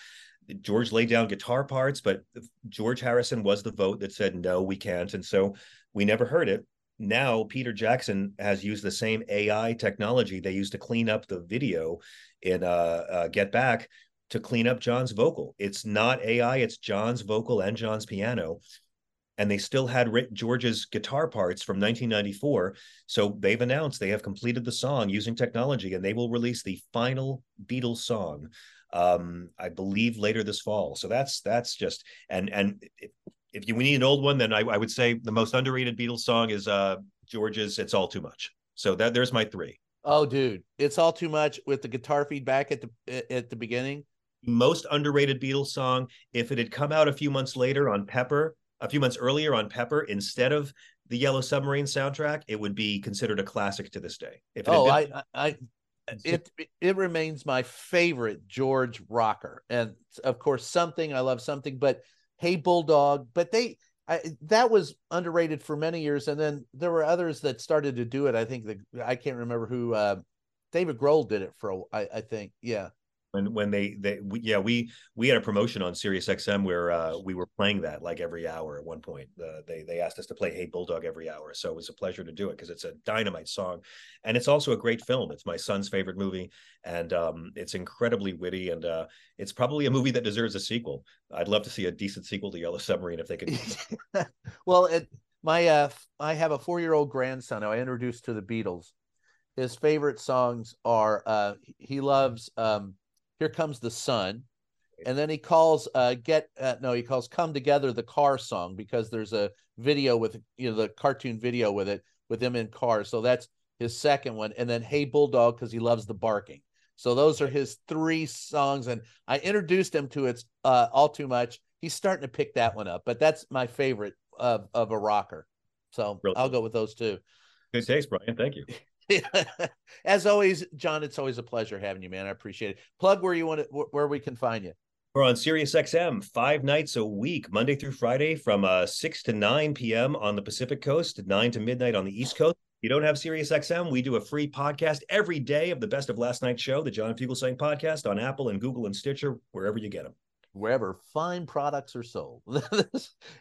George laid down guitar parts, but George Harrison was the vote that said, no, we can't. And so we never heard it. Now, Peter Jackson has used the same AI technology they used to clean up the video in uh, uh, Get Back to clean up John's vocal. It's not AI, it's John's vocal and John's piano and they still had George's guitar parts from 1994. So they've announced they have completed the song using technology, and they will release the final Beatles song, um, I believe, later this fall. So that's that's just and and if, if you we need an old one, then I, I would say the most underrated Beatles song is uh, George's "It's All Too Much." So that there's my three. Oh, dude, it's all too much with the guitar feedback at the at the beginning. Most underrated Beatles song. If it had come out a few months later on Pepper, a few months earlier on Pepper instead of the Yellow Submarine soundtrack, it would be considered a classic to this day. If oh, been- I, I, it it remains my favorite George rocker, and of course, something I love something, but Hey Bulldog, but they. I, that was underrated for many years, and then there were others that started to do it. I think the I can't remember who. Uh, David Grohl did it for a, I, I think, yeah when when they they we, yeah we we had a promotion on Sirius XM where uh, we were playing that like every hour at one point. Uh, they they asked us to play Hey Bulldog every hour, so it was a pleasure to do it because it's a dynamite song, and it's also a great film. It's my son's favorite movie, and um, it's incredibly witty, and uh, it's probably a movie that deserves a sequel. I'd love to see a decent sequel to Yellow Submarine if they could. well, it, my uh, I have a four year old grandson who I introduced to the Beatles. His favorite songs are uh, he loves. Um, here Comes the Sun. And then he calls uh get uh, no, he calls Come Together the car song because there's a video with you know the cartoon video with it with him in cars. So that's his second one. And then Hey Bulldog because he loves the barking. So those are his three songs. And I introduced him to it's uh all too much. He's starting to pick that one up, but that's my favorite of of a rocker. So I'll go with those two. Good taste, Brian. Thank you. As always, John, it's always a pleasure having you, man. I appreciate it. Plug where you want to, where we can find you. We're on Sirius XM five nights a week, Monday through Friday, from uh, 6 to 9 p.m. on the Pacific Coast, 9 to midnight on the East Coast. If you don't have Sirius XM, we do a free podcast every day of the Best of Last Night's Show, the John Fugelsang podcast on Apple and Google and Stitcher, wherever you get them wherever fine products are sold. and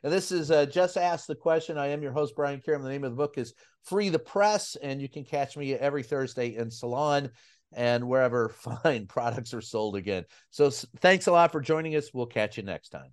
this is uh, Just Ask the Question. I am your host, Brian Karem. The name of the book is Free the Press, and you can catch me every Thursday in Salon and wherever fine products are sold again. So thanks a lot for joining us. We'll catch you next time.